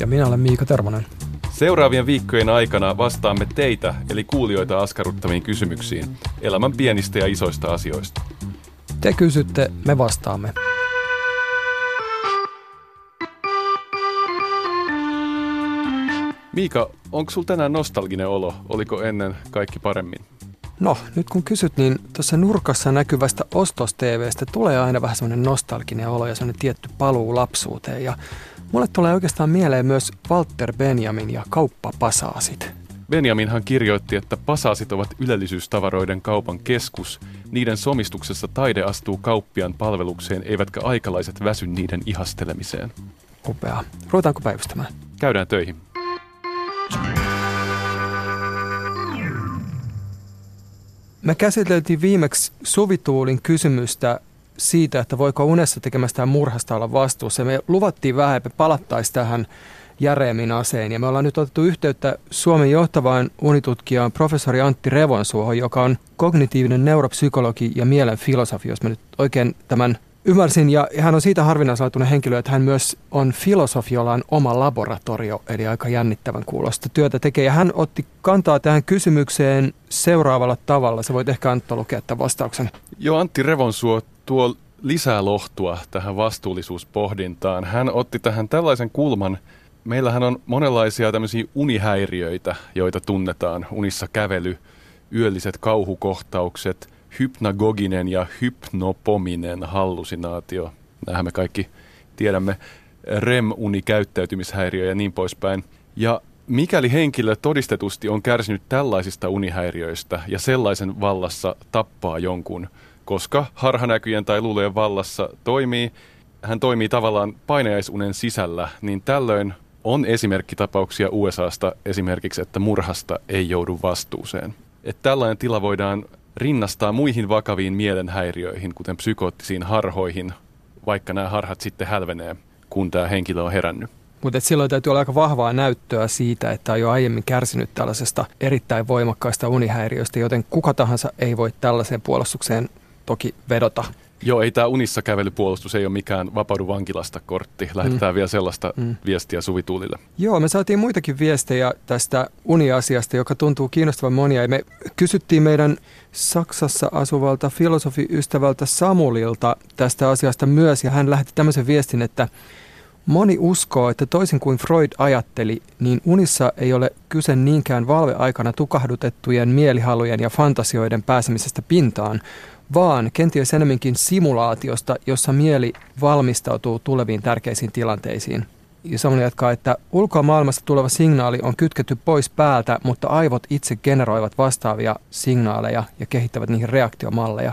Ja minä olen Miika Termonen. Seuraavien viikkojen aikana vastaamme teitä, eli kuulijoita askarruttaviin kysymyksiin, elämän pienistä ja isoista asioista. Te kysytte, me vastaamme. Miika, onko sulla tänään nostalginen olo? Oliko ennen kaikki paremmin? No, nyt kun kysyt, niin tuossa nurkassa näkyvästä ostos-TVstä tulee aina vähän semmoinen nostalginen olo ja semmoinen tietty paluu lapsuuteen. Ja mulle tulee oikeastaan mieleen myös Walter Benjamin ja kauppapasaasit. Benjaminhan kirjoitti, että pasaasit ovat ylellisyystavaroiden kaupan keskus. Niiden somistuksessa taide astuu kauppian palvelukseen, eivätkä aikalaiset väsy niiden ihastelemiseen. Upeaa. Ruvetaanko päivystämään? Käydään töihin. Me käsiteltiin viimeksi Suvituulin kysymystä siitä, että voiko unessa tekemästä murhasta olla vastuussa. Me luvattiin vähän, että palattaisiin tähän järeemmin aseen. Ja me ollaan nyt otettu yhteyttä Suomen johtavaan unitutkijaan professori Antti Revonsuohon, joka on kognitiivinen neuropsykologi ja mielen filosofi, jos mä nyt oikein tämän ymmärsin. Ja hän on siitä harvinaislaatuinen henkilö, että hän myös on filosofi, jolla on oma laboratorio, eli aika jännittävän kuulosta työtä tekee. Ja hän otti kantaa tähän kysymykseen seuraavalla tavalla. Se voit ehkä Antto lukea tämän vastauksen. Joo, Antti Revonsuo tuo lisää lohtua tähän vastuullisuuspohdintaan. Hän otti tähän tällaisen kulman, meillähän on monenlaisia tämmöisiä unihäiriöitä, joita tunnetaan. Unissa kävely, yölliset kauhukohtaukset, hypnagoginen ja hypnopominen hallusinaatio. Nämähän me kaikki tiedämme. REM-unikäyttäytymishäiriö ja niin poispäin. Ja mikäli henkilö todistetusti on kärsinyt tällaisista unihäiriöistä ja sellaisen vallassa tappaa jonkun, koska harhanäkyjen tai luulojen vallassa toimii, hän toimii tavallaan painajaisunen sisällä, niin tällöin on esimerkkitapauksia USAsta esimerkiksi, että murhasta ei joudu vastuuseen. Että tällainen tila voidaan rinnastaa muihin vakaviin mielenhäiriöihin, kuten psykoottisiin harhoihin, vaikka nämä harhat sitten hälvenee, kun tämä henkilö on herännyt. Mutta silloin täytyy olla aika vahvaa näyttöä siitä, että on jo aiemmin kärsinyt tällaisesta erittäin voimakkaista unihäiriöstä, joten kuka tahansa ei voi tällaiseen puolustukseen toki vedota. Joo, ei tämä unissa kävelypuolustus ei ole mikään vapaudu vankilasta kortti. Lähetetään mm. vielä sellaista mm. viestiä Suvituulille. Joo, me saatiin muitakin viestejä tästä uniasiasta, joka tuntuu kiinnostavan monia. Me kysyttiin meidän Saksassa asuvalta filosofiystävältä Samulilta tästä asiasta myös, ja hän lähetti tämmöisen viestin, että Moni uskoo, että toisin kuin Freud ajatteli, niin unissa ei ole kyse niinkään valveaikana tukahdutettujen mielihalujen ja fantasioiden pääsemisestä pintaan, vaan kenties enemmänkin simulaatiosta, jossa mieli valmistautuu tuleviin tärkeisiin tilanteisiin. Ja Samuli jatkaa, että ulkomaailmasta tuleva signaali on kytketty pois päältä, mutta aivot itse generoivat vastaavia signaaleja ja kehittävät niihin reaktiomalleja.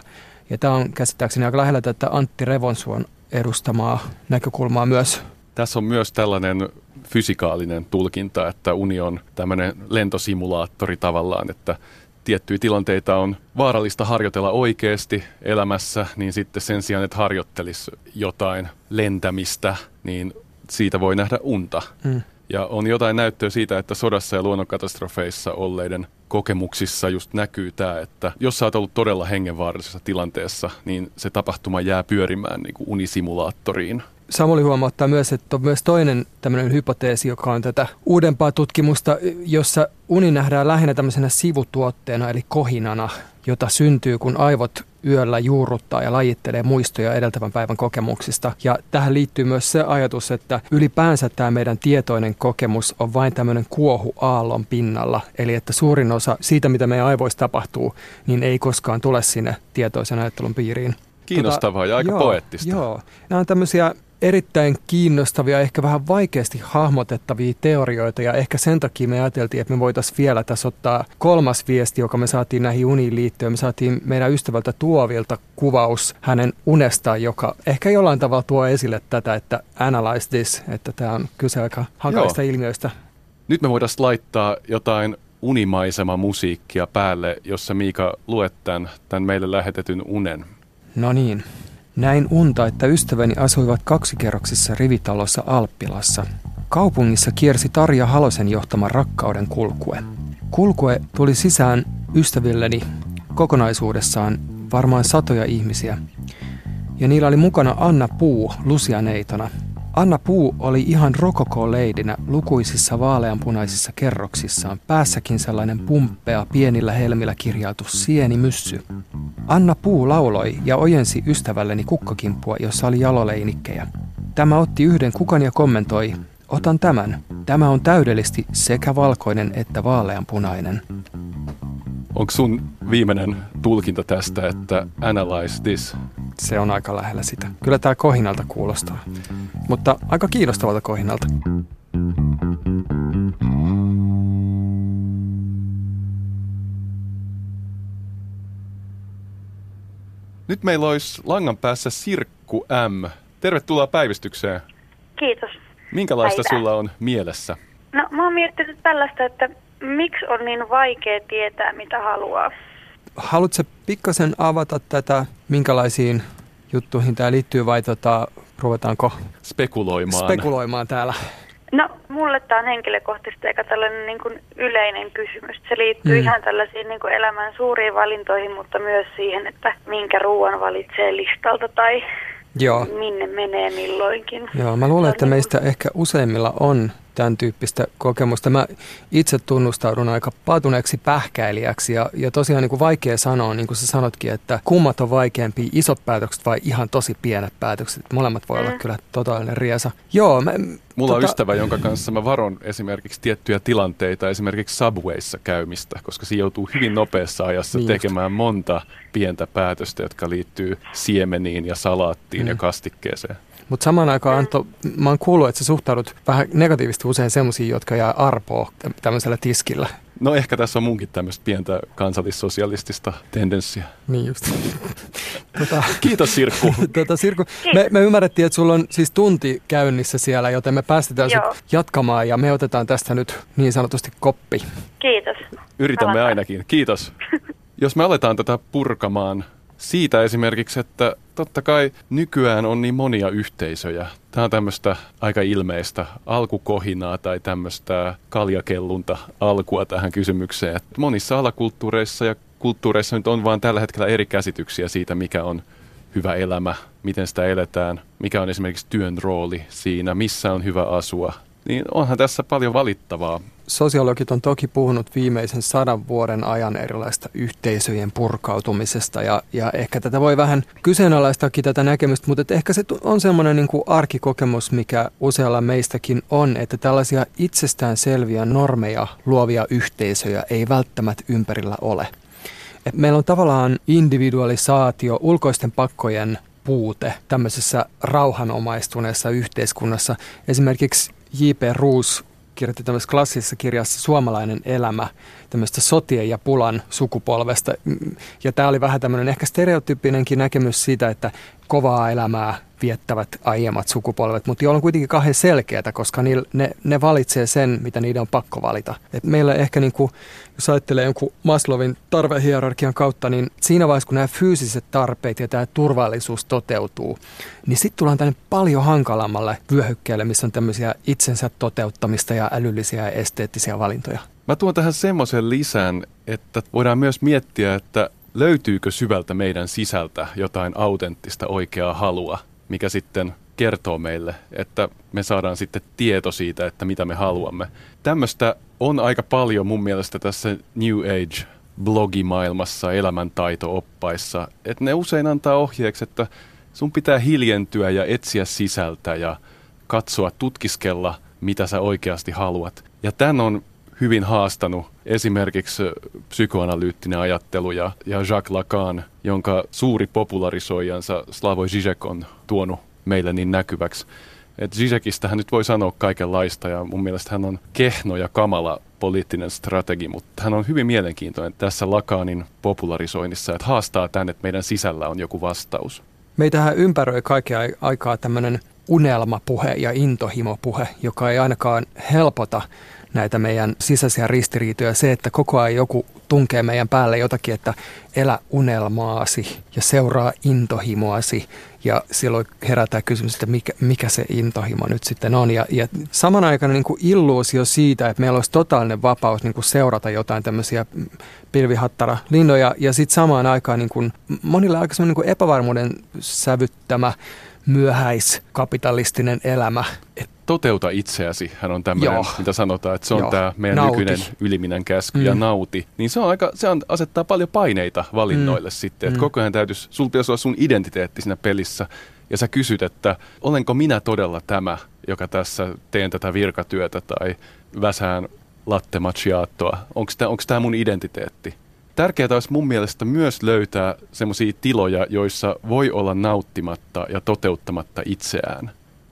Ja tämä on käsittääkseni aika lähellä tätä Antti Revonsuon edustamaa näkökulmaa myös. Tässä on myös tällainen fysikaalinen tulkinta, että uni on tämmöinen lentosimulaattori tavallaan, että tiettyjä tilanteita on vaarallista harjoitella oikeasti elämässä, niin sitten sen sijaan, että harjoittelisi jotain lentämistä, niin siitä voi nähdä unta. Mm. Ja on jotain näyttöä siitä, että sodassa ja luonnonkatastrofeissa olleiden kokemuksissa just näkyy tämä, että jos sä oot ollut todella hengenvaarallisessa tilanteessa, niin se tapahtuma jää pyörimään niin kuin unisimulaattoriin Samuli huomauttaa myös, että on myös toinen tämmöinen hypoteesi, joka on tätä uudempaa tutkimusta, jossa uni nähdään lähinnä tämmöisenä sivutuotteena, eli kohinana, jota syntyy, kun aivot yöllä juurruttaa ja lajittelee muistoja edeltävän päivän kokemuksista. Ja tähän liittyy myös se ajatus, että ylipäänsä tämä meidän tietoinen kokemus on vain tämmöinen kuohu aallon pinnalla. Eli että suurin osa siitä, mitä meidän aivoissa tapahtuu, niin ei koskaan tule sinne tietoisen ajattelun piiriin. Kiinnostavaa tota, ja aika joo, poettista. Joo, nämä on tämmöisiä erittäin kiinnostavia, ehkä vähän vaikeasti hahmotettavia teorioita ja ehkä sen takia me ajateltiin, että me voitaisiin vielä tässä ottaa kolmas viesti, joka me saatiin näihin uniin liittyen. Me saatiin meidän ystävältä Tuovilta kuvaus hänen unestaan, joka ehkä jollain tavalla tuo esille tätä, että analyze this, että tämä on kyse aika hankalista Joo. ilmiöistä. Nyt me voitaisiin laittaa jotain unimaisema musiikkia päälle, jossa Miika luet tämän, tämän meille lähetetyn unen. No niin. Näin unta, että ystäväni asuivat kaksikerroksissa rivitalossa Alppilassa. Kaupungissa kiersi Tarja Halosen johtama rakkauden kulkue. Kulkue tuli sisään ystävilleni kokonaisuudessaan varmaan satoja ihmisiä. Ja niillä oli mukana Anna Puu lusianeitona – Anna Puu oli ihan rokoko-leidinä lukuisissa vaaleanpunaisissa kerroksissaan, päässäkin sellainen pumppea pienillä helmillä kirjautu sienimyssy. Anna Puu lauloi ja ojensi ystävälleni kukkakimppua, jossa oli jaloleinikkejä. Tämä otti yhden kukan ja kommentoi, otan tämän. Tämä on täydellisesti sekä valkoinen että vaaleanpunainen. Onko sun viimeinen tulkinta tästä, että analyze this? Se on aika lähellä sitä. Kyllä tämä kohinalta kuulostaa, mutta aika kiinnostavalta kohinalta. Nyt meillä olisi langan päässä Sirkku M. Tervetuloa päivystykseen. Kiitos. Minkälaista Päivää. sulla on mielessä? No mä oon miettinyt tällaista, että miksi on niin vaikea tietää, mitä haluaa? Haluatko pikkasen avata tätä, minkälaisiin juttuihin tämä liittyy vai tota, ruvetaanko spekuloimaan, spekuloimaan täällä? No, mulle tämä on henkilökohtaisesti aika tällainen niin kuin yleinen kysymys. Se liittyy mm. ihan tällaisiin niin kuin elämän suuriin valintoihin, mutta myös siihen, että minkä ruoan valitsee listalta tai Joo. minne menee milloinkin. Joo, mä luulen, että niin meistä ehkä useimmilla on tämän tyyppistä kokemusta. Mä itse tunnustaudun aika paatuneeksi pähkäilijäksi ja, ja tosiaan niin kuin vaikea sanoa, niin kuin sä sanotkin, että kummat on vaikeampi, isot päätökset vai ihan tosi pienet päätökset. Molemmat voi mm. olla kyllä totaalinen riesa. Joo, mä, Mulla tota... on ystävä, jonka kanssa mä varon esimerkiksi tiettyjä tilanteita, esimerkiksi Subwayssa käymistä, koska se joutuu hyvin nopeassa ajassa niin tekemään just. monta pientä päätöstä, jotka liittyy siemeniin ja salaattiin mm. ja kastikkeeseen. Mutta samaan aikaan Antto, mä oon kuullut, että sä suhtaudut vähän negatiivisesti usein semmoisiin, jotka jää arpoa tämmöisellä tiskillä. No ehkä tässä on munkin tämmöistä pientä kansallissosialistista tendenssiä. Niin just. tota, Kiitos Sirkku. tota, Sirkku, me, me ymmärrettiin, että sulla on siis tunti käynnissä siellä, joten me päästetään sut jatkamaan ja me otetaan tästä nyt niin sanotusti koppi. Kiitos. Yritämme ainakin. Kiitos. Jos me aletaan tätä purkamaan siitä esimerkiksi, että totta kai nykyään on niin monia yhteisöjä. Tämä on tämmöistä aika ilmeistä alkukohinaa tai tämmöistä kaljakellunta alkua tähän kysymykseen. Että monissa alakulttuureissa ja kulttuureissa nyt on vaan tällä hetkellä eri käsityksiä siitä, mikä on hyvä elämä, miten sitä eletään, mikä on esimerkiksi työn rooli siinä, missä on hyvä asua. Niin onhan tässä paljon valittavaa sosiologit on toki puhunut viimeisen sadan vuoden ajan erilaista yhteisöjen purkautumisesta ja, ja ehkä tätä voi vähän kyseenalaistaakin tätä näkemystä, mutta ehkä se on semmoinen niin kuin arkikokemus, mikä usealla meistäkin on, että tällaisia itsestään selviä normeja luovia yhteisöjä ei välttämättä ympärillä ole. Et meillä on tavallaan individualisaatio, ulkoisten pakkojen puute tämmöisessä rauhanomaistuneessa yhteiskunnassa. Esimerkiksi J.P. Roos kirjoitti tämmöisessä klassisessa kirjassa Suomalainen elämä tämmöistä sotien ja pulan sukupolvesta. Ja tämä oli vähän tämmöinen ehkä stereotyyppinenkin näkemys siitä, että kovaa elämää viettävät aiemmat sukupolvet, mutta joilla on kuitenkin kauhean selkeätä, koska ne, ne, ne valitsee sen, mitä niiden on pakko valita. Et meillä ehkä, niin kuin, jos ajattelee jonkun Maslowin tarvehierarkian kautta, niin siinä vaiheessa, kun nämä fyysiset tarpeet ja tämä turvallisuus toteutuu, niin sitten tullaan tänne paljon hankalammalle vyöhykkeelle, missä on tämmöisiä itsensä toteuttamista ja älyllisiä ja esteettisiä valintoja. Mä tuon tähän semmoisen lisän, että voidaan myös miettiä, että löytyykö syvältä meidän sisältä jotain autenttista oikeaa halua, mikä sitten kertoo meille, että me saadaan sitten tieto siitä, että mitä me haluamme. Tämmöistä on aika paljon mun mielestä tässä New Age blogimaailmassa, elämäntaito-oppaissa, että ne usein antaa ohjeeksi, että sun pitää hiljentyä ja etsiä sisältä ja katsoa, tutkiskella, mitä sä oikeasti haluat. Ja tämän on hyvin haastanut esimerkiksi psykoanalyyttinen ajattelu ja, ja Jacques Lacan, jonka suuri popularisoijansa Slavoj Žižek on tuonut meille niin näkyväksi. Et Zizekistähän nyt voi sanoa kaikenlaista ja mun mielestä hän on kehno ja kamala poliittinen strategi, mutta hän on hyvin mielenkiintoinen tässä Lakaanin popularisoinnissa, että haastaa tänne, että meidän sisällä on joku vastaus. Meitähän ympäröi kaiken aikaa tämmöinen unelmapuhe ja intohimopuhe, joka ei ainakaan helpota näitä meidän sisäisiä ristiriitoja. Se, että koko ajan joku tunkee meidän päälle jotakin, että elä unelmaasi ja seuraa intohimoasi. Ja silloin herätään kysymys, että mikä, mikä se intohimo nyt sitten on. Ja, ja saman aikana niin kuin illuusio siitä, että meillä olisi totaalinen vapaus niin kuin seurata jotain tämmöisiä pilvihattara linnoja. Ja sitten samaan aikaan niin kuin, monilla aika niin kuin epävarmuuden sävyttämä myöhäiskapitalistinen elämä. Et toteuta itseäsi, hän on tämmöinen, mitä sanotaan, että se on tämä meidän nauti. nykyinen yliminen käsky mm. ja nauti. Niin se on aika, se on, asettaa paljon paineita valinnoille mm. sitten, että mm. koko ajan täytyisi, sulla pitäisi olla sun identiteetti siinä pelissä. Ja sä kysyt, että olenko minä todella tämä, joka tässä teen tätä virkatyötä tai väsään latte macchiatoa. Onko tämä mun identiteetti? Tärkeää olisi mun mielestä myös löytää semmoisia tiloja, joissa voi olla nauttimatta ja toteuttamatta itseään.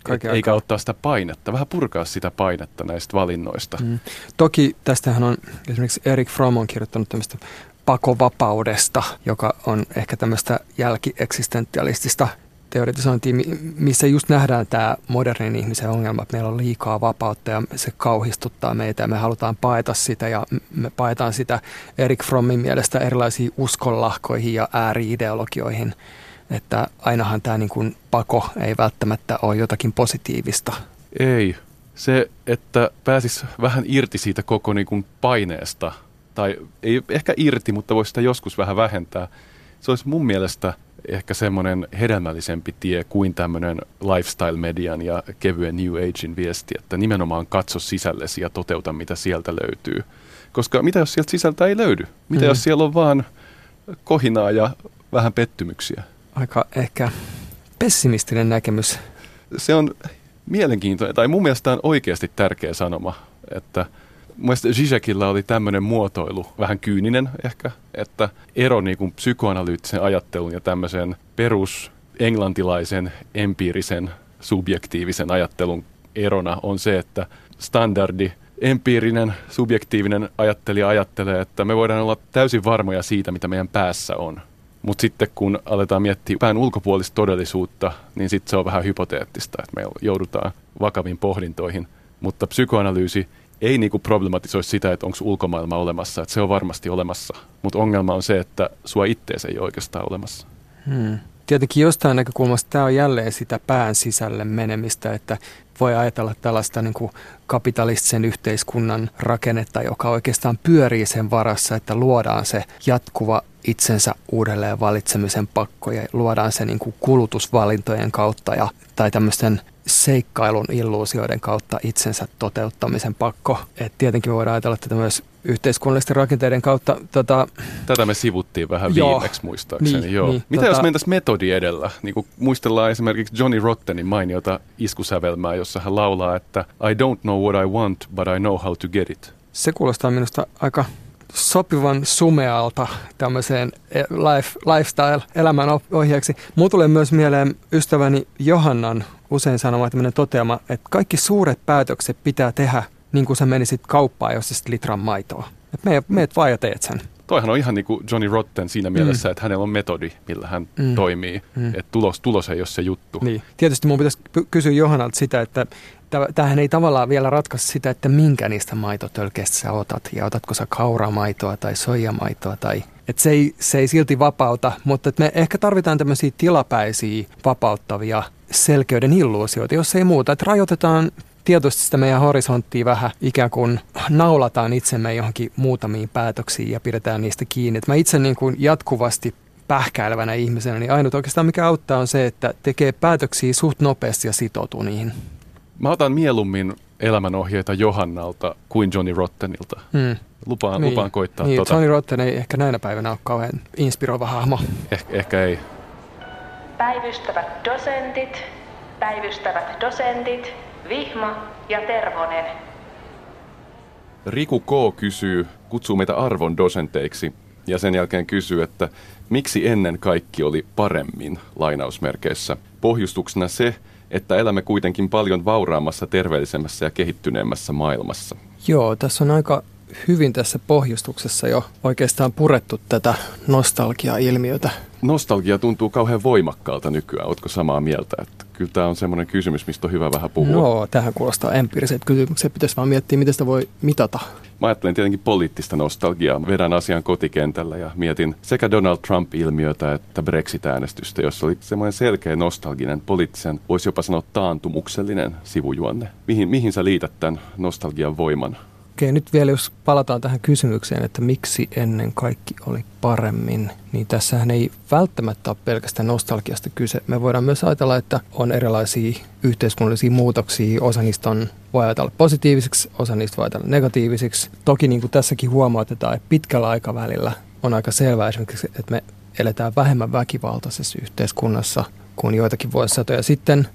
Et, eikä ottaa sitä painetta, vähän purkaa sitä painetta näistä valinnoista. Mm. Toki tästähän on esimerkiksi Erik Fromm on kirjoittanut tämmöistä pakovapaudesta, joka on ehkä tämmöistä jälkieksistentialistista teoretisointia, missä just nähdään tämä modernin ihmisen ongelma, että meillä on liikaa vapautta ja se kauhistuttaa meitä ja me halutaan paeta sitä ja me paetaan sitä Erik Frommin mielestä erilaisiin uskonlahkoihin ja ääriideologioihin, että ainahan tämä niin kuin pako ei välttämättä ole jotakin positiivista. Ei. Se, että pääsis vähän irti siitä koko niin kuin paineesta, tai ei ehkä irti, mutta voisi sitä joskus vähän vähentää. Se olisi mun mielestä ehkä semmoinen hedelmällisempi tie kuin tämmöinen lifestyle-median ja kevyen New Agein viesti, että nimenomaan katso sisällesi ja toteuta, mitä sieltä löytyy. Koska mitä jos sieltä sisältä ei löydy? Mitä mm. jos siellä on vaan kohinaa ja vähän pettymyksiä? Aika ehkä pessimistinen näkemys. Se on mielenkiintoinen, tai mun mielestä on oikeasti tärkeä sanoma, että – Mielestäni Zizekillä oli tämmöinen muotoilu, vähän kyyninen ehkä, että ero niin kuin psykoanalyyttisen ajattelun ja tämmöisen perus englantilaisen empiirisen subjektiivisen ajattelun erona on se, että standardi empiirinen, subjektiivinen ajattelija ajattelee, että me voidaan olla täysin varmoja siitä, mitä meidän päässä on. Mutta sitten kun aletaan miettiä pään ulkopuolista todellisuutta, niin sitten se on vähän hypoteettista, että me joudutaan vakaviin pohdintoihin. Mutta psykoanalyysi ei niinku problematisoi sitä, että onko ulkomaailma olemassa, että se on varmasti olemassa. Mutta ongelma on se, että sua ittees ei oikeastaan olemassa. Hmm. Tietenkin jostain näkökulmasta tämä on jälleen sitä pään sisälle menemistä, että voi ajatella tällaista niin kuin kapitalistisen yhteiskunnan rakennetta, joka oikeastaan pyörii sen varassa, että luodaan se jatkuva itsensä uudelleen valitsemisen pakko ja luodaan se niin kuin kulutusvalintojen kautta ja, tai tämmöisten seikkailun illuusioiden kautta itsensä toteuttamisen pakko. Et tietenkin voidaan ajatella tätä myös yhteiskunnallisten rakenteiden kautta. Tota, Tätä me sivuttiin vähän joo, viimeksi muistaakseni. Niin, joo. Niin, Mitä tota, jos mentäisiin metodi edellä? Niin kuin muistellaan esimerkiksi Johnny Rottenin mainiota iskusävelmää, jossa hän laulaa, että I don't know what I want, but I know how to get it. Se kuulostaa minusta aika sopivan sumealta tämmöiseen e, life, lifestyle-elämän ohjeeksi. Mulla tulee myös mieleen ystäväni Johannan usein sanoma tämmöinen toteama, että kaikki suuret päätökset pitää tehdä niin kuin sä menisit kauppaan, jos sit litran maitoa. Et me, meet vaan ja teet sen. Toihan on ihan niin kuin Johnny Rotten siinä mm. mielessä, että hänellä on metodi, millä hän mm. toimii. Mm. Että tulos, tulos ei ole se juttu. Niin. Tietysti mun pitäisi kysyä Johannalta sitä, että tämähän ei tavallaan vielä ratkaise sitä, että minkä niistä maitotölkeistä sä otat. Ja otatko sä kauramaitoa tai soijamaitoa tai... Et se, ei, se ei silti vapauta, mutta me ehkä tarvitaan tämmöisiä tilapäisiä vapauttavia selkeyden illuusioita, jos ei muuta. Että rajoitetaan tietoisesti sitä meidän horisonttia vähän ikään kuin naulataan itsemme johonkin muutamiin päätöksiin ja pidetään niistä kiinni. Et mä itse niin kuin jatkuvasti pähkäilevänä ihmisenä, niin ainut oikeastaan mikä auttaa on se, että tekee päätöksiä suht nopeasti ja sitoutuu niihin. Mä otan mieluummin elämänohjeita Johannalta kuin Johnny Rottenilta. Hmm. Lupaan, niin, lupaan koittaa niin, tota. Johnny Rotten ei ehkä näinä päivänä ole kauhean inspiroiva hahmo. Eh, ehkä ei. Päivystävät dosentit, päivystävät dosentit, Vihma ja Tervonen. Riku K. kysyy, kutsuu meitä arvon dosenteiksi. ja sen jälkeen kysyy, että miksi ennen kaikki oli paremmin lainausmerkeissä. Pohjustuksena se, että elämme kuitenkin paljon vauraammassa, terveellisemmässä ja kehittyneemmässä maailmassa. Joo, tässä on aika hyvin tässä pohjustuksessa jo oikeastaan purettu tätä nostalgia-ilmiötä. Nostalgia tuntuu kauhean voimakkaalta nykyään. Oletko samaa mieltä? Että kyllä tämä on semmoinen kysymys, mistä on hyvä vähän puhua. No, tähän kuulostaa empiiriset kysymykset. Pitäisi vaan miettiä, miten sitä voi mitata. Mä ajattelen tietenkin poliittista nostalgiaa. Vedän asian kotikentällä ja mietin sekä Donald Trump-ilmiötä että Brexit-äänestystä, jossa oli semmoinen selkeä nostalginen, poliittisen, voisi jopa sanoa taantumuksellinen sivujuonne. Mihin, mihin sä liität tämän nostalgian voiman? Okei, nyt vielä jos palataan tähän kysymykseen, että miksi ennen kaikki oli paremmin, niin tässähän ei välttämättä ole pelkästään nostalgiasta kyse. Me voidaan myös ajatella, että on erilaisia yhteiskunnallisia muutoksia. Osa niistä on, voi ajatella positiivisiksi, osa niistä voi ajatella negatiivisiksi. Toki niin kuin tässäkin huomautetaan, että pitkällä aikavälillä on aika selvää esimerkiksi, että me eletään vähemmän väkivaltaisessa yhteiskunnassa kuin joitakin vuosisatoja sitten –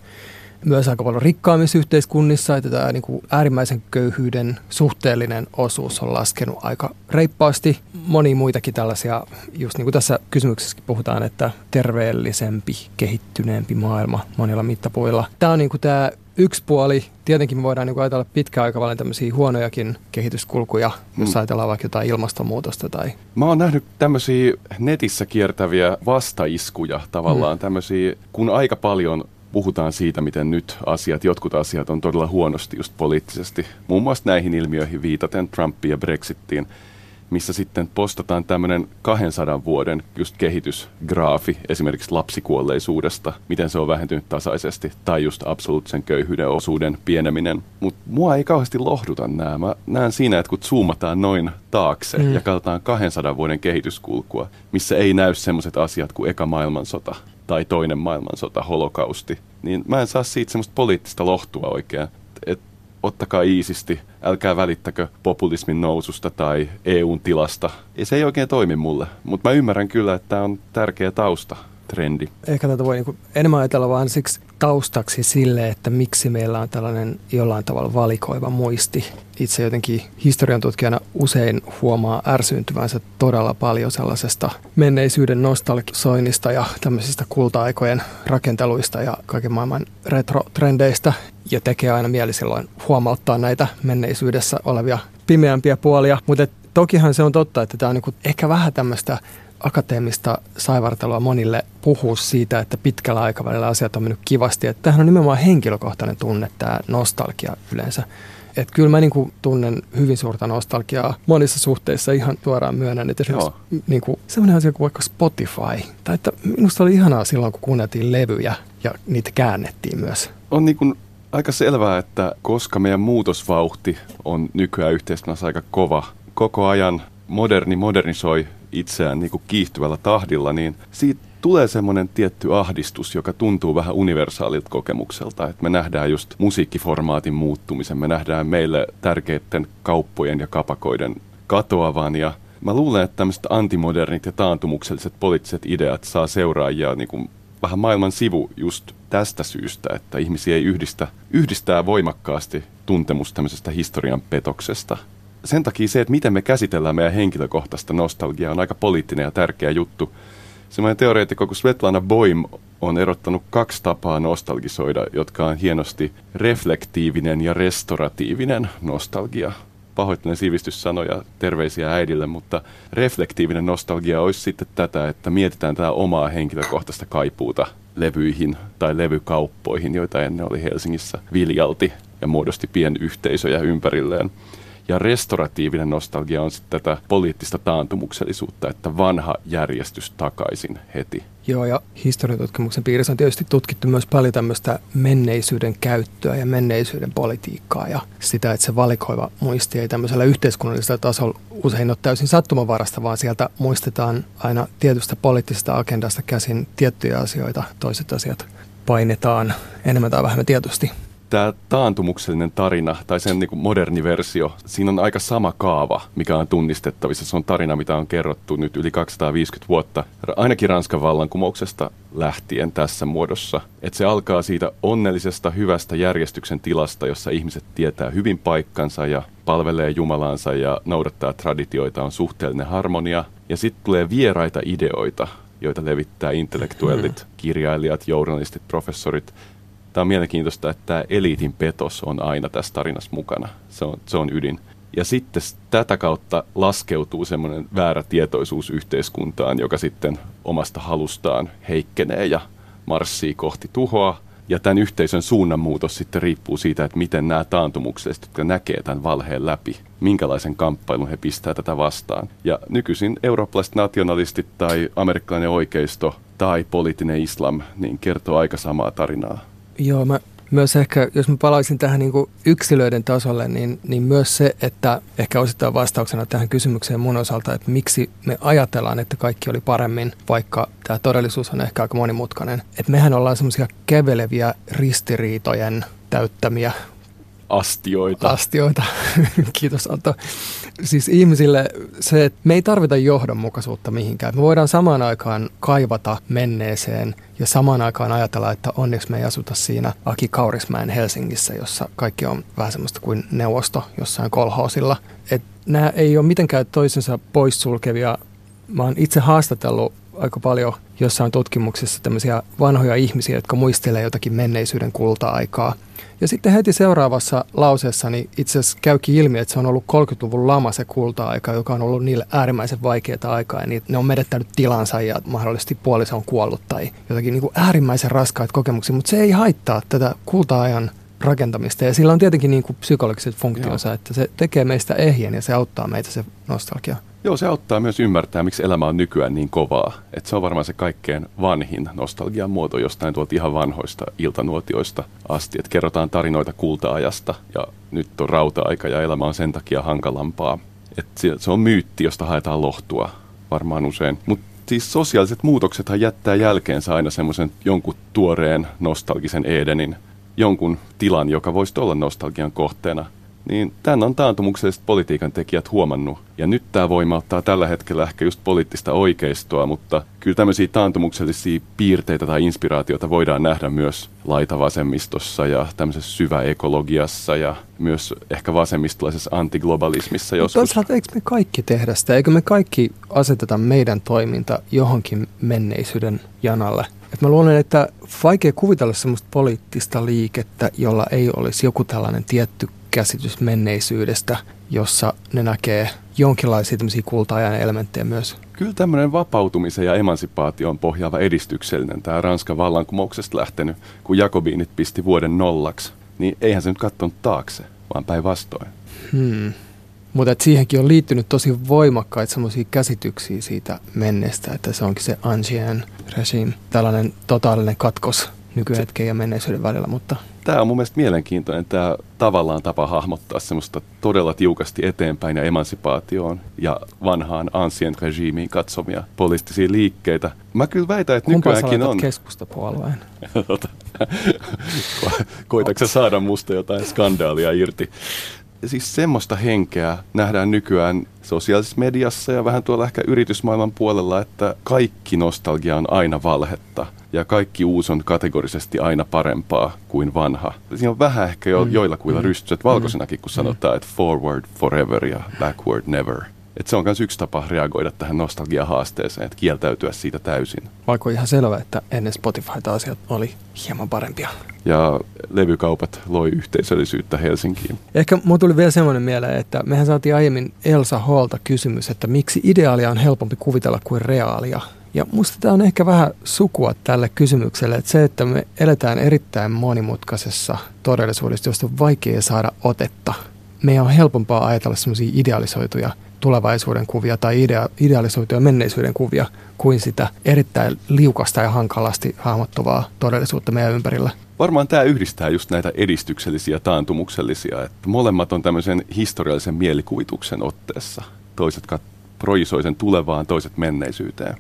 myös aika paljon rikkaammissa yhteiskunnissa, että tämä niin kuin äärimmäisen köyhyyden suhteellinen osuus on laskenut aika reippaasti. Moni muitakin tällaisia, just niin kuin tässä kysymyksessäkin puhutaan, että terveellisempi, kehittyneempi maailma monilla mittapuilla. Tämä on niin kuin tämä yksi puoli. Tietenkin me voidaan niin ajatella pitkäaikavälin tämmöisiä huonojakin kehityskulkuja, mm. jos ajatellaan vaikka jotain ilmastonmuutosta. Tai... Mä oon nähnyt tämmöisiä netissä kiertäviä vastaiskuja tavallaan, mm. tämmöisiä, kun aika paljon puhutaan siitä, miten nyt asiat, jotkut asiat on todella huonosti just poliittisesti. Muun muassa näihin ilmiöihin viitaten Trumpiin ja Brexittiin, missä sitten postataan tämmöinen 200 vuoden just kehitysgraafi esimerkiksi lapsikuolleisuudesta, miten se on vähentynyt tasaisesti, tai just absoluuttisen köyhyyden osuuden pieneminen. Mutta mua ei kauheasti lohduta nämä. Mä näen siinä, että kun zoomataan noin taakse mm. ja katsotaan 200 vuoden kehityskulkua, missä ei näy sellaiset asiat kuin eka maailmansota, tai toinen maailmansota, holokausti, niin mä en saa siitä semmoista poliittista lohtua oikein. Et ottakaa iisisti, älkää välittäkö populismin noususta tai EUn tilasta. Ja se ei oikein toimi mulle, mutta mä ymmärrän kyllä, että tämä on tärkeä tausta trendi. Ehkä tätä voi niinku enemmän ajatella vaan siksi taustaksi sille, että miksi meillä on tällainen jollain tavalla valikoiva muisti. Itse jotenkin historian tutkijana usein huomaa ärsyyntyvänsä todella paljon sellaisesta menneisyyden nostalgisoinnista ja tämmöisistä kulta-aikojen rakenteluista ja kaiken maailman retrotrendeistä. Ja tekee aina mieli silloin huomauttaa näitä menneisyydessä olevia pimeämpiä puolia. Mutta tokihan se on totta, että tämä on niinku ehkä vähän tämmöistä akateemista saivartelua monille puhua siitä, että pitkällä aikavälillä asiat on mennyt kivasti. Että tämähän on nimenomaan henkilökohtainen tunne, tämä nostalgia yleensä. Että kyllä mä niinku tunnen hyvin suurta nostalgiaa monissa suhteissa ihan suoraan myönnän, että esimerkiksi niinku, sellainen asia kuin vaikka Spotify, tai että minusta oli ihanaa silloin, kun kuunneltiin levyjä ja niitä käännettiin myös. On niinku aika selvää, että koska meidän muutosvauhti on nykyään yhteiskunnassa aika kova, koko ajan moderni modernisoi itseään niin kuin kiihtyvällä tahdilla, niin siitä tulee semmoinen tietty ahdistus, joka tuntuu vähän universaalilta kokemukselta. Että me nähdään just musiikkiformaatin muuttumisen, me nähdään meille tärkeiden kauppojen ja kapakoiden katoavan ja Mä luulen, että tämmöiset antimodernit ja taantumukselliset poliittiset ideat saa seuraajia niin kuin vähän maailman sivu just tästä syystä, että ihmisiä ei yhdistä, yhdistää voimakkaasti tuntemus tämmöisestä historian petoksesta sen takia se, että miten me käsitellään meidän henkilökohtaista nostalgiaa, on aika poliittinen ja tärkeä juttu. Semmoinen teoreetikko kuin Svetlana Boim on erottanut kaksi tapaa nostalgisoida, jotka on hienosti reflektiivinen ja restoratiivinen nostalgia. Pahoittelen sivistyssanoja, terveisiä äidille, mutta reflektiivinen nostalgia olisi sitten tätä, että mietitään tätä omaa henkilökohtaista kaipuuta levyihin tai levykauppoihin, joita ennen oli Helsingissä viljalti ja muodosti pienyhteisöjä ympärilleen. Ja restoratiivinen nostalgia on sitten tätä poliittista taantumuksellisuutta, että vanha järjestys takaisin heti. Joo, ja historiatutkimuksen piirissä on tietysti tutkittu myös paljon tämmöistä menneisyyden käyttöä ja menneisyyden politiikkaa ja sitä, että se valikoiva muisti ei tämmöisellä yhteiskunnallisella tasolla usein ole täysin sattumanvarasta, vaan sieltä muistetaan aina tietystä poliittisesta agendasta käsin tiettyjä asioita, toiset asiat painetaan enemmän tai vähemmän tietysti tämä taantumuksellinen tarina tai sen niin kuin moderni versio, siinä on aika sama kaava, mikä on tunnistettavissa. Se on tarina, mitä on kerrottu nyt yli 250 vuotta, ainakin Ranskan vallankumouksesta lähtien tässä muodossa. Että se alkaa siitä onnellisesta, hyvästä järjestyksen tilasta, jossa ihmiset tietää hyvin paikkansa ja palvelee Jumalaansa ja noudattaa traditioita, on suhteellinen harmonia. Ja sitten tulee vieraita ideoita, joita levittää intellektuellit, kirjailijat, journalistit, professorit. Tämä on mielenkiintoista, että tämä eliitin petos on aina tässä tarinassa mukana. Se on, se on ydin. Ja sitten tätä kautta laskeutuu semmoinen väärä tietoisuus yhteiskuntaan, joka sitten omasta halustaan heikkenee ja marssii kohti tuhoa. Ja tämän yhteisön suunnanmuutos sitten riippuu siitä, että miten nämä taantumukselliset, jotka näkee tämän valheen läpi, minkälaisen kamppailun he pistää tätä vastaan. Ja nykyisin eurooppalaiset nationalistit tai amerikkalainen oikeisto tai poliittinen islam niin kertoo aika samaa tarinaa. Joo, mä myös ehkä, jos mä palaisin tähän niin yksilöiden tasolle, niin, niin myös se, että ehkä osittain vastauksena tähän kysymykseen mun osalta, että miksi me ajatellaan, että kaikki oli paremmin, vaikka tämä todellisuus on ehkä aika monimutkainen. Että mehän ollaan semmoisia keveleviä ristiriitojen täyttämiä astioita. Astioita, kiitos Anto. Siis ihmisille se, että me ei tarvita johdonmukaisuutta mihinkään. Me voidaan samaan aikaan kaivata menneeseen ja samaan aikaan ajatella, että onneksi me ei asuta siinä Aki Kaurismäen Helsingissä, jossa kaikki on vähän semmoista kuin neuvosto jossain kolhoosilla. Et nämä ei ole mitenkään toisensa poissulkevia. Mä oon itse haastatellut aika paljon jossain tutkimuksissa tämmöisiä vanhoja ihmisiä, jotka muistelee jotakin menneisyyden kulta-aikaa – ja sitten heti seuraavassa lauseessa niin itse asiassa käykin ilmi, että se on ollut 30-luvun lama se kulta-aika, joka on ollut niille äärimmäisen vaikeaa aikaa. Ja ne on menettänyt tilansa ja mahdollisesti puoliso on kuollut tai jotakin niin kuin äärimmäisen raskaita kokemuksia. Mutta se ei haittaa tätä kulta-ajan rakentamista. Ja sillä on tietenkin niin kuin psykologiset funktionsa, Joo. että se tekee meistä ehjän ja se auttaa meitä se nostalgia. Joo, se auttaa myös ymmärtää, miksi elämä on nykyään niin kovaa. Et se on varmaan se kaikkein vanhin nostalgian muoto jostain tuolta ihan vanhoista iltanuotioista asti. Että kerrotaan tarinoita kulta-ajasta ja nyt on rauta-aika ja elämä on sen takia hankalampaa. Et se on myytti, josta haetaan lohtua varmaan usein. Mutta siis sosiaaliset muutoksethan jättää jälkeensä aina semmoisen jonkun tuoreen nostalgisen Edenin, jonkun tilan, joka voisi olla nostalgian kohteena – niin tämän on taantumukselliset politiikan tekijät huomannut. Ja nyt tämä voimauttaa tällä hetkellä ehkä just poliittista oikeistoa, mutta kyllä tämmöisiä taantumuksellisia piirteitä tai inspiraatioita voidaan nähdä myös laitavasemmistossa ja tämmöisessä syväekologiassa ja myös ehkä vasemmistolaisessa antiglobalismissa joskus. Toisaalta eikö me kaikki tehdä sitä? Eikö me kaikki aseteta meidän toiminta johonkin menneisyyden janalle? Et mä luulen, että vaikea kuvitella semmoista poliittista liikettä, jolla ei olisi joku tällainen tietty käsitys menneisyydestä, jossa ne näkee jonkinlaisia tämmöisiä kulta-ajan elementtejä myös. Kyllä tämmöinen vapautumisen ja emansipaation pohjaava edistyksellinen, tämä Ranskan vallankumouksesta lähtenyt, kun Jakobiinit pisti vuoden nollaksi, niin eihän se nyt katsonut taakse, vaan päinvastoin. Hmm. Mutta siihenkin on liittynyt tosi voimakkaita semmoisia käsityksiä siitä menneestä, että se onkin se ancien regime, tällainen totaalinen katkos nykyhetken ja menneisyyden välillä, mutta tämä on mun mielestä mielenkiintoinen, tämä tavallaan tapa hahmottaa semmoista todella tiukasti eteenpäin ja emansipaatioon ja vanhaan ancient regiimiin katsomia poliittisia liikkeitä. Mä kyllä väitän, että Kumpa nykyäänkin on... keskustapuolueen? Koitatko saada musta jotain skandaalia irti? Siis semmoista henkeä nähdään nykyään sosiaalisessa mediassa ja vähän tuolla ehkä yritysmaailman puolella, että kaikki nostalgia on aina valhetta ja kaikki uusi on kategorisesti aina parempaa kuin vanha. Siinä on vähän ehkä jo, mm. joillakuilla mm. rystyset valkoisenakin, kun mm. sanotaan, että forward forever ja backward never. Et se on myös yksi tapa reagoida tähän nostalgia-haasteeseen, että kieltäytyä siitä täysin. Vaikka on ihan selvä, että ennen Spotifyta asiat oli hieman parempia. Ja levykaupat loi yhteisöllisyyttä Helsinkiin. Ehkä mulla tuli vielä semmoinen mieleen, että mehän saatiin aiemmin Elsa Holta kysymys, että miksi ideaalia on helpompi kuvitella kuin reaalia. Ja musta tämä on ehkä vähän sukua tälle kysymykselle, että se, että me eletään erittäin monimutkaisessa todellisuudessa, josta on vaikea saada otetta. Meidän on helpompaa ajatella semmoisia idealisoituja tulevaisuuden kuvia tai idea, idealisoituja menneisyyden kuvia kuin sitä erittäin liukasta ja hankalasti hahmottuvaa todellisuutta meidän ympärillä. Varmaan tämä yhdistää just näitä edistyksellisiä ja taantumuksellisia, että molemmat on tämmöisen historiallisen mielikuvituksen otteessa. Toiset kat- projisoi sen tulevaan, toiset menneisyyteen.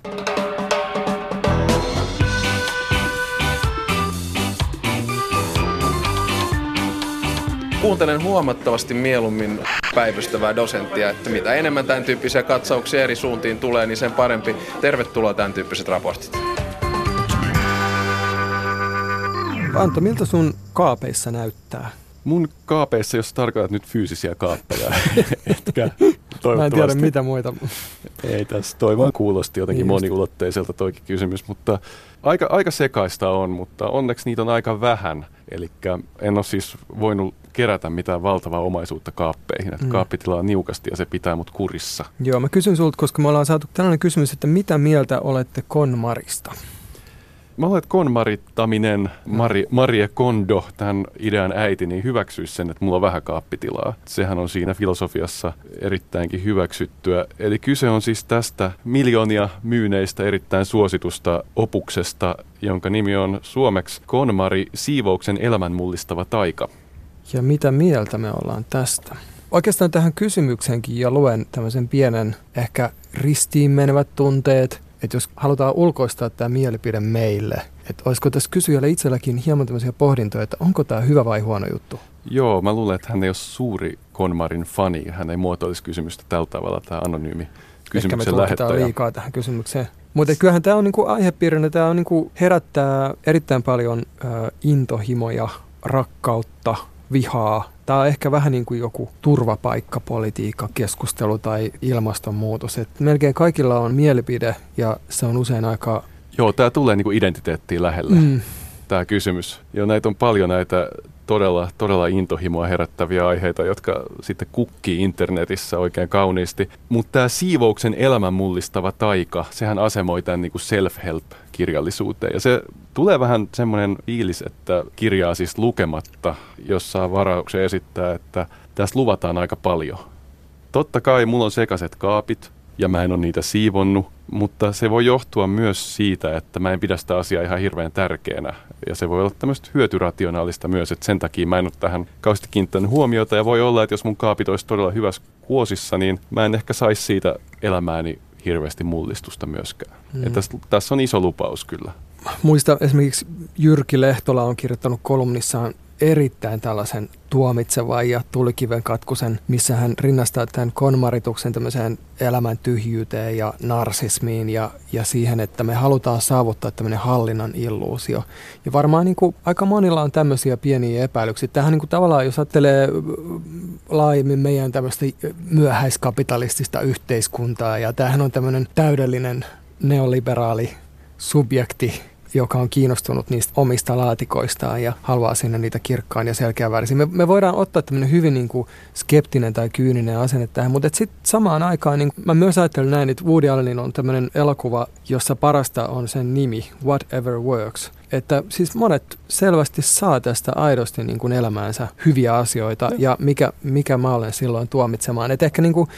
Kuuntelen huomattavasti mieluummin päivystävää dosenttia, että mitä enemmän tämän tyyppisiä katsauksia eri suuntiin tulee, niin sen parempi. Tervetuloa tämän tyyppiset raportit. Anto, miltä sun kaapeissa näyttää? Mun kaapeissa, jos tarkoitat nyt fyysisiä kaappeja, etkä Mä en tiedä mitä muita. Ei tässä, toi vaan kuulosti jotenkin Niin moniulotteiselta toikin kysymys, mutta aika, aika sekaista on, mutta onneksi niitä on aika vähän. Eli en ole siis voinut kerätä mitään valtavaa omaisuutta kaappeihin, että Mm. kaappitila on niukasti ja se pitää mut kurissa. Joo, mä kysyn sulta, koska me ollaan saatu tällainen kysymys, että mitä mieltä olette KonMarista? Mä luulen, että konmarittaminen, Mari, Marie Kondo, tämän idean äiti, niin hyväksyisi sen, että mulla on vähän kaappitilaa. Sehän on siinä filosofiassa erittäinkin hyväksyttyä. Eli kyse on siis tästä miljoonia myyneistä erittäin suositusta opuksesta, jonka nimi on suomeksi Konmari siivouksen elämän mullistava taika. Ja mitä mieltä me ollaan tästä? Oikeastaan tähän kysymykseenkin ja luen tämmöisen pienen, ehkä ristiin menevät tunteet, että jos halutaan ulkoistaa tämä mielipide meille, että olisiko tässä kysyjällä itselläkin hieman tämmöisiä pohdintoja, että onko tämä hyvä vai huono juttu? Joo, mä luulen, että hän ei ole suuri Konmarin fani. Hän ei muotoilisi kysymystä tällä tavalla, tämä anonyymi Ehkä me kysymyksen tulkitaan lähettäjä. liikaa tähän kysymykseen. Mutta kyllähän tämä on niinku aihepiirinä, tämä on niinku herättää erittäin paljon ö, intohimoja, rakkautta, vihaa. Tämä on ehkä vähän niin kuin joku turvapaikkapolitiikka, keskustelu tai ilmastonmuutos. Et melkein kaikilla on mielipide ja se on usein aika... Joo, tämä tulee niinku identiteettiin lähelle. Mm, tämä kysymys. Ja näitä on paljon näitä todella, todella intohimoa herättäviä aiheita, jotka sitten kukkii internetissä oikein kauniisti. Mutta tämä siivouksen elämän mullistava taika, sehän asemoi tämän niin kuin self-help-kirjallisuuteen. Ja se tulee vähän semmoinen fiilis, että kirjaa siis lukematta, jos saa varauksen esittää, että tässä luvataan aika paljon. Totta kai mulla on sekaiset kaapit, ja mä en ole niitä siivonnut, mutta se voi johtua myös siitä, että mä en pidä sitä asiaa ihan hirveän tärkeänä. Ja se voi olla tämmöistä hyötyrationaalista myös, että sen takia mä en ole tähän kauheasti kiinnittänyt huomiota. Ja voi olla, että jos mun kaapit olisi todella hyvässä kuosissa, niin mä en ehkä saisi siitä elämääni hirveästi mullistusta myöskään. Mm. Mm. Tässä, tässä on iso lupaus kyllä. muista esimerkiksi Jyrki Lehtola on kirjoittanut kolumnissaan erittäin tällaisen tuomitsevan ja tulikiven katkusen, missä hän rinnastaa tämän konmarituksen tämmöiseen elämän tyhjyyteen ja narsismiin ja, ja siihen, että me halutaan saavuttaa tämmöinen hallinnan illuusio. Ja varmaan niin kuin, aika monilla on tämmöisiä pieniä epäilyksiä. Tähän niin kuin, tavallaan, jos ajattelee laajemmin meidän tämmöistä myöhäiskapitalistista yhteiskuntaa, ja tämähän on tämmöinen täydellinen neoliberaali subjekti, joka on kiinnostunut niistä omista laatikoistaan ja haluaa sinne niitä kirkkaan ja selkeävärisiä. Me, me voidaan ottaa tämmöinen hyvin niin kuin skeptinen tai kyyninen asenne tähän, mutta sitten samaan aikaan niin mä myös ajattelen näin, että Woody Allenin on tämmöinen elokuva, jossa parasta on sen nimi, Whatever Works. Että siis monet selvästi saa tästä aidosti niin kuin elämäänsä hyviä asioita ja mikä, mikä mä olen silloin tuomitsemaan. Että ehkä niin kuin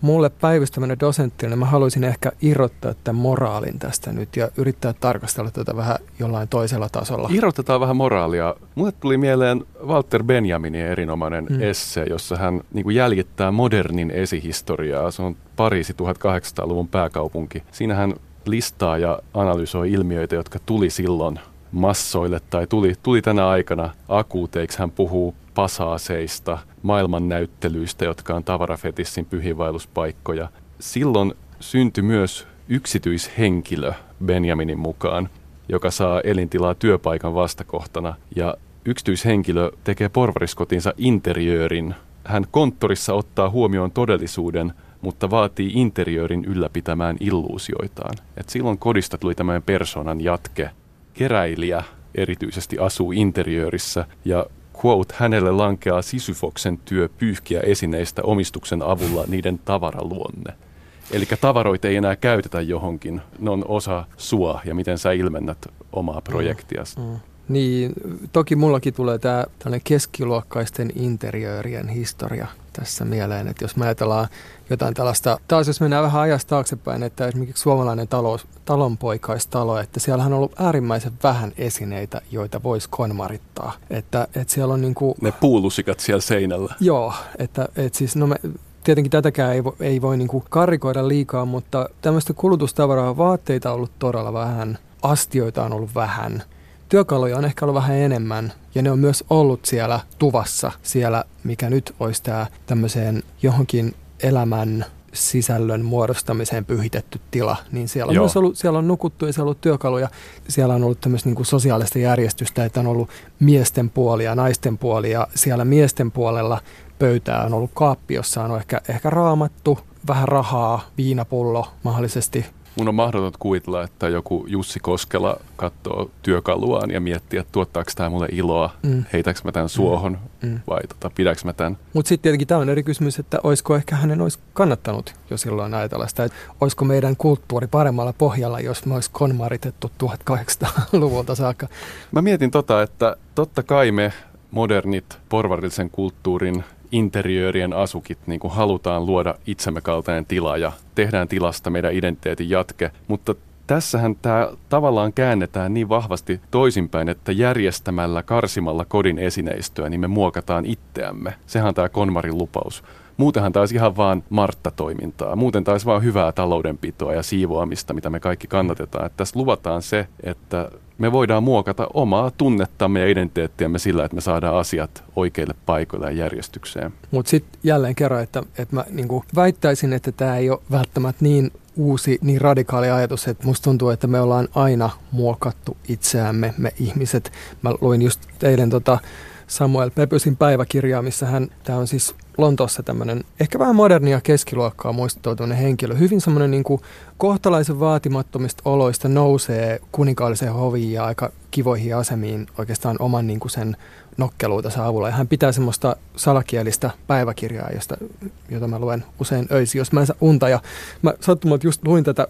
mulle päivystävänä dosenttina niin mä haluaisin ehkä irrottaa tämän moraalin tästä nyt ja yrittää tarkastella tätä vähän jollain toisella tasolla. Irrotetaan vähän moraalia. Mulle tuli mieleen Walter Benjaminin erinomainen Mm. esse, jossa hän niin jäljittää modernin esihistoriaa. Se on Pariisi 1800-luvun pääkaupunki. Siinä hän listaa ja analysoi ilmiöitä, jotka tuli silloin massoille tai tuli, tuli tänä aikana akuuteiksi. Hän puhuu pasaaseista, maailmannäyttelyistä, jotka on tavarafetissin pyhiinvaelluspaikkoja. Silloin syntyi myös yksityishenkilö Benjaminin mukaan, joka saa elintilaa työpaikan vastakohtana. Ja yksityishenkilö tekee porvariskotinsa interiöörin. Hän konttorissa ottaa huomioon todellisuuden, mutta vaatii interiöörin ylläpitämään illuusioitaan. Et silloin kodista tuli tämmöinen persoonan jatke. Keräilijä erityisesti asuu interiöörissä ja quote, hänelle lankeaa Sisyfoksen työ pyyhkiä esineistä omistuksen avulla niiden tavaraluonne. Eli tavaroita ei enää käytetä johonkin, ne on osa sua ja miten sä ilmennät omaa projektiasi. Mm. Niin, toki mullakin tulee tämä keskiluokkaisten interiöörien historia tässä mieleen, että jos me ajatellaan jotain tällaista, taas jos mennään vähän ajasta taaksepäin, että esimerkiksi suomalainen talous, talonpoikaistalo, että siellähän on ollut äärimmäisen vähän esineitä, joita voisi konmarittaa. Että, että siellä on niin kuin, Ne puulusikat siellä seinällä. Joo, että, että siis no me, tietenkin tätäkään ei, vo, ei voi niin kuin karikoida liikaa, mutta tämmöistä kulutustavaraa, vaatteita on ollut todella vähän, astioita on ollut vähän, työkaluja on ehkä ollut vähän enemmän ja ne on myös ollut siellä tuvassa, siellä mikä nyt olisi tämä tämmöiseen johonkin elämän sisällön muodostamiseen pyhitetty tila, niin siellä on Joo. myös ollut, siellä on nukuttu ja siellä on ollut työkaluja, siellä on ollut tämmöistä niin kuin sosiaalista järjestystä, että on ollut miesten puoli ja naisten puoli ja siellä miesten puolella pöytää on ollut kaappi, jossa on ehkä, ehkä raamattu, vähän rahaa, viinapullo mahdollisesti. Mun on mahdotonta kuvitella, että joku Jussi Koskela katsoo työkaluaan ja miettii, että tuottaako tämä mulle iloa, mm. heitäks mä tämän suohon mm. mm. vai tota, pidäks mä tämän. Mutta sitten tietenkin tämä on eri kysymys, että olisiko ehkä hänen olisi kannattanut jo silloin ajatella sitä, että olisiko meidän kulttuuri paremmalla pohjalla, jos me olisi konmaritettu 1800-luvulta saakka. Mä mietin tota, että totta kai me modernit porvarillisen kulttuurin interiöörien asukit niin kuin halutaan luoda itsemme kaltainen tila ja tehdään tilasta meidän identiteetin jatke, mutta tässähän tämä tavallaan käännetään niin vahvasti toisinpäin, että järjestämällä, karsimalla kodin esineistöä, niin me muokataan itseämme. Sehän on tämä Konmarin lupaus. Muutenhan taisi ihan vaan Martta-toimintaa. Muuten taisi vaan hyvää taloudenpitoa ja siivoamista, mitä me kaikki kannatetaan. Että tässä luvataan se, että me voidaan muokata omaa tunnettamme ja identiteettiämme sillä, että me saadaan asiat oikeille paikoille ja järjestykseen. Mutta sitten jälleen kerran, että, että mä niinku väittäisin, että tämä ei ole välttämättä niin uusi, niin radikaali ajatus, että musta tuntuu, että me ollaan aina muokattu itseämme, me ihmiset. Mä luin just eilen tota Samuel Pepysin päiväkirjaa, missä hän, tämä on siis Lontoossa tämmöinen ehkä vähän modernia keskiluokkaa muistuttautunut henkilö. Hyvin semmoinen niin kuin kohtalaisen vaatimattomista oloista nousee kuninkaalliseen hoviin ja aika kivoihin asemiin oikeastaan oman niin kuin sen nokkeluutensa avulla. Ja hän pitää semmoista salakielistä päiväkirjaa, josta, jota mä luen usein öisi, jos mä en saa unta. Ja mä sattumalta just luin tätä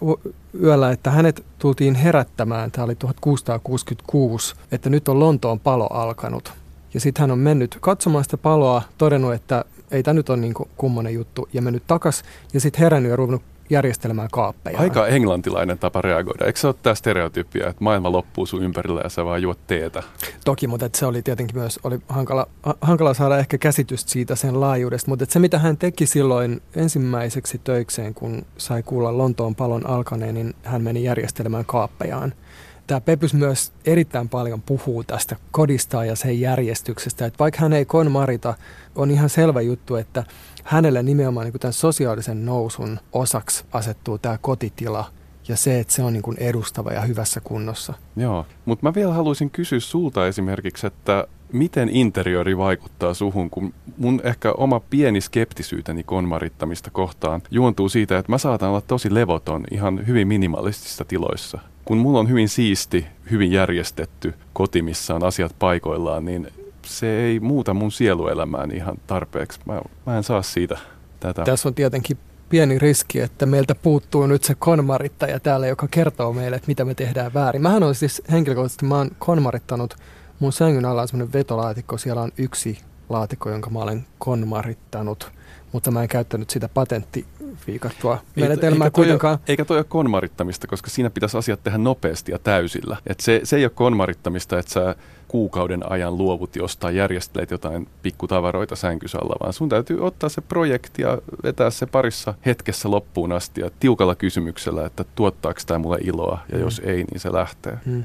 yöllä, että hänet tultiin herättämään, tämä oli 1666, että nyt on Lontoon palo alkanut. Ja sitten hän on mennyt katsomaan sitä paloa, todennut, että ei tämä nyt ole niin kummonen juttu, ja mennyt takas, ja sitten herännyt ja ruvennut järjestelemään kaappeja. Aika englantilainen tapa reagoida. Eikö se ole tämä stereotypia, että maailma loppuu sun ympärillä ja sä vaan juot teetä? Toki, mutta se oli tietenkin myös oli hankala, hankala saada ehkä käsitystä siitä sen laajuudesta. Mutta se, mitä hän teki silloin ensimmäiseksi töikseen, kun sai kuulla Lontoon palon alkaneen, niin hän meni järjestelemään kaappejaan – tämä Pepys myös erittäin paljon puhuu tästä kodista ja sen järjestyksestä. Että vaikka hän ei konmarita, on ihan selvä juttu, että hänelle nimenomaan niin tämän sosiaalisen nousun osaksi asettuu tämä kotitila ja se, että se on niin kuin edustava ja hyvässä kunnossa. Joo, mutta mä vielä haluaisin kysyä sulta esimerkiksi, että miten interiöri vaikuttaa suhun, kun mun ehkä oma pieni skeptisyyteni konmarittamista kohtaan juontuu siitä, että mä saatan olla tosi levoton ihan hyvin minimalistisissa tiloissa kun mulla on hyvin siisti, hyvin järjestetty koti, missä on asiat paikoillaan, niin se ei muuta mun sieluelämään ihan tarpeeksi. Mä, mä en saa siitä tätä. Tässä on tietenkin pieni riski, että meiltä puuttuu nyt se konmarittaja täällä, joka kertoo meille, että mitä me tehdään väärin. Mähän on siis henkilökohtaisesti, mä oon konmarittanut, mun sängyn alla on semmoinen vetolaatikko, siellä on yksi laatikko, jonka mä olen konmarittanut, mutta mä en käyttänyt sitä patentti viikattua menetelmää eikä kuitenkaan. Ole, eikä toi ole konmarittamista, koska siinä pitäisi asiat tehdä nopeasti ja täysillä. Et se, se ei ole konmarittamista, että sä kuukauden ajan luovut jostain, järjestelet jotain pikkutavaroita sänkysalla, vaan sun täytyy ottaa se projekti ja vetää se parissa hetkessä loppuun asti ja tiukalla kysymyksellä, että tuottaako tämä mulle iloa ja mm. jos ei, niin se lähtee. Mm.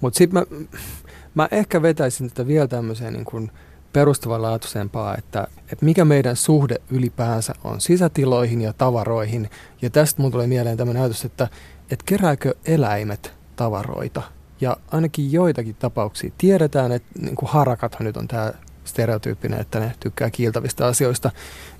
Mutta sitten mä, mä ehkä vetäisin tätä vielä tämmöiseen niin kuin – perustavanlaatuisempaa, että, että mikä meidän suhde ylipäänsä on sisätiloihin ja tavaroihin. Ja tästä mun tulee mieleen tämmöinen ajatus, että, että kerääkö eläimet tavaroita. Ja ainakin joitakin tapauksia tiedetään, että niin kuin harakathan nyt on tämä stereotyyppinen, että ne tykkää kiiltävistä asioista.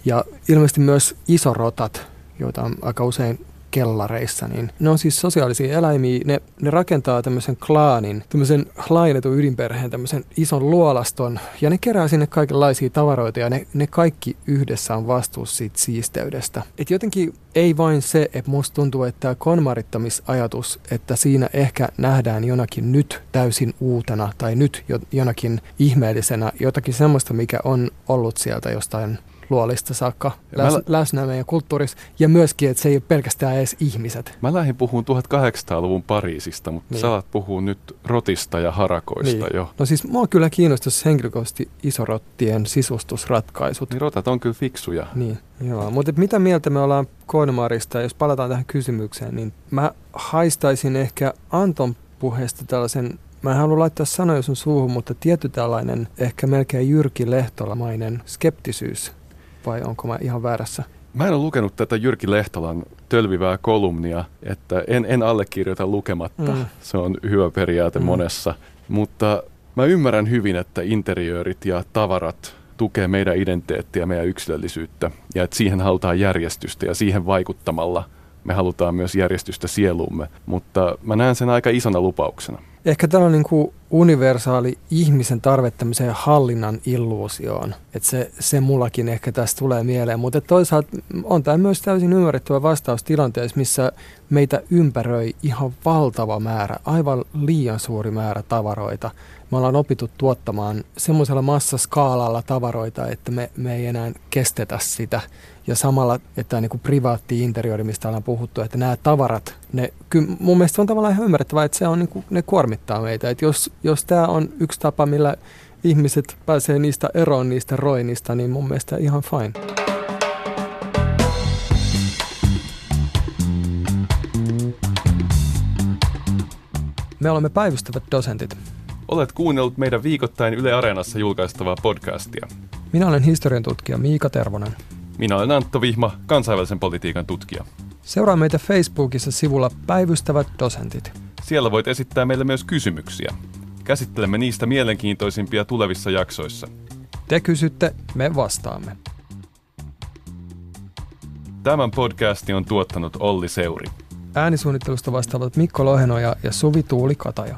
Ja ilmeisesti myös isorotat, joita on aika usein kellareissa, niin ne on siis sosiaalisia eläimiä. Ne, ne rakentaa tämmöisen klaanin, tämmöisen laajennetun ydinperheen, tämmöisen ison luolaston, ja ne kerää sinne kaikenlaisia tavaroita, ja ne, ne kaikki yhdessä on vastuussa siitä siisteydestä. Et jotenkin ei vain se, että musta tuntuu, että tämä konmarittamisajatus, että siinä ehkä nähdään jonakin nyt täysin uutena, tai nyt jonakin ihmeellisenä, jotakin semmoista, mikä on ollut sieltä jostain luolista saakka läs, mä, läsnä meidän kulttuurissa. Ja myöskin, että se ei ole pelkästään edes ihmiset. Mä lähdin puhumaan 1800-luvun Pariisista, mutta niin. sä alat puhua nyt rotista ja harakoista niin. jo. No siis mua kyllä kiinnostaisi henkilökohtaisesti isorottien sisustusratkaisut. Niin rotat on kyllä fiksuja. Niin, joo. Mutta mitä mieltä me ollaan Konmarista? Jos palataan tähän kysymykseen, niin mä haistaisin ehkä Anton puheesta tällaisen Mä en halua laittaa sanoja sun suuhun, mutta tietty tällainen ehkä melkein Jyrki Lehtolamainen skeptisyys vai onko mä ihan väärässä? Mä en ole lukenut tätä Jyrki Lehtolan tölvivää kolumnia, että en, en allekirjoita lukematta. Mm. Se on hyvä periaate mm. monessa. Mutta mä ymmärrän hyvin, että interiöörit ja tavarat tukee meidän identiteettiä, meidän yksilöllisyyttä ja että siihen halutaan järjestystä ja siihen vaikuttamalla me halutaan myös järjestystä sieluumme, mutta mä näen sen aika isona lupauksena. Ehkä tällä on niin kuin universaali ihmisen tarve tämmöiseen hallinnan illuusioon. Että se, se mullakin ehkä tästä tulee mieleen. Mutta toisaalta on tämä myös täysin ymmärrettävä vastaus tilanteessa, missä meitä ympäröi ihan valtava määrä, aivan liian suuri määrä tavaroita. Me ollaan opittu tuottamaan semmoisella massaskaalalla tavaroita, että me, me ei enää kestetä sitä. Ja samalla, että tämä niin privaatti interiori, mistä ollaan puhuttu, että nämä tavarat, ne, kyllä mun mielestä on tavallaan ihan ymmärrettävää, että se on, niin kuin, ne kuormittaa meitä. Että jos, jos tämä on yksi tapa, millä ihmiset pääsee niistä eroon, niistä roinista, niin mun mielestä ihan fine. Me olemme päivystävät dosentit. Olet kuunnellut meidän viikoittain Yle Areenassa julkaistavaa podcastia. Minä olen historian tutkija Miika Tervonen. Minä olen Antto Vihma, kansainvälisen politiikan tutkija. Seuraa meitä Facebookissa sivulla Päivystävät dosentit. Siellä voit esittää meille myös kysymyksiä. Käsittelemme niistä mielenkiintoisimpia tulevissa jaksoissa. Te kysytte, me vastaamme. Tämän podcasti on tuottanut Olli Seuri. Äänisuunnittelusta vastaavat Mikko Lohenoja ja Suvi Tuuli Kataja.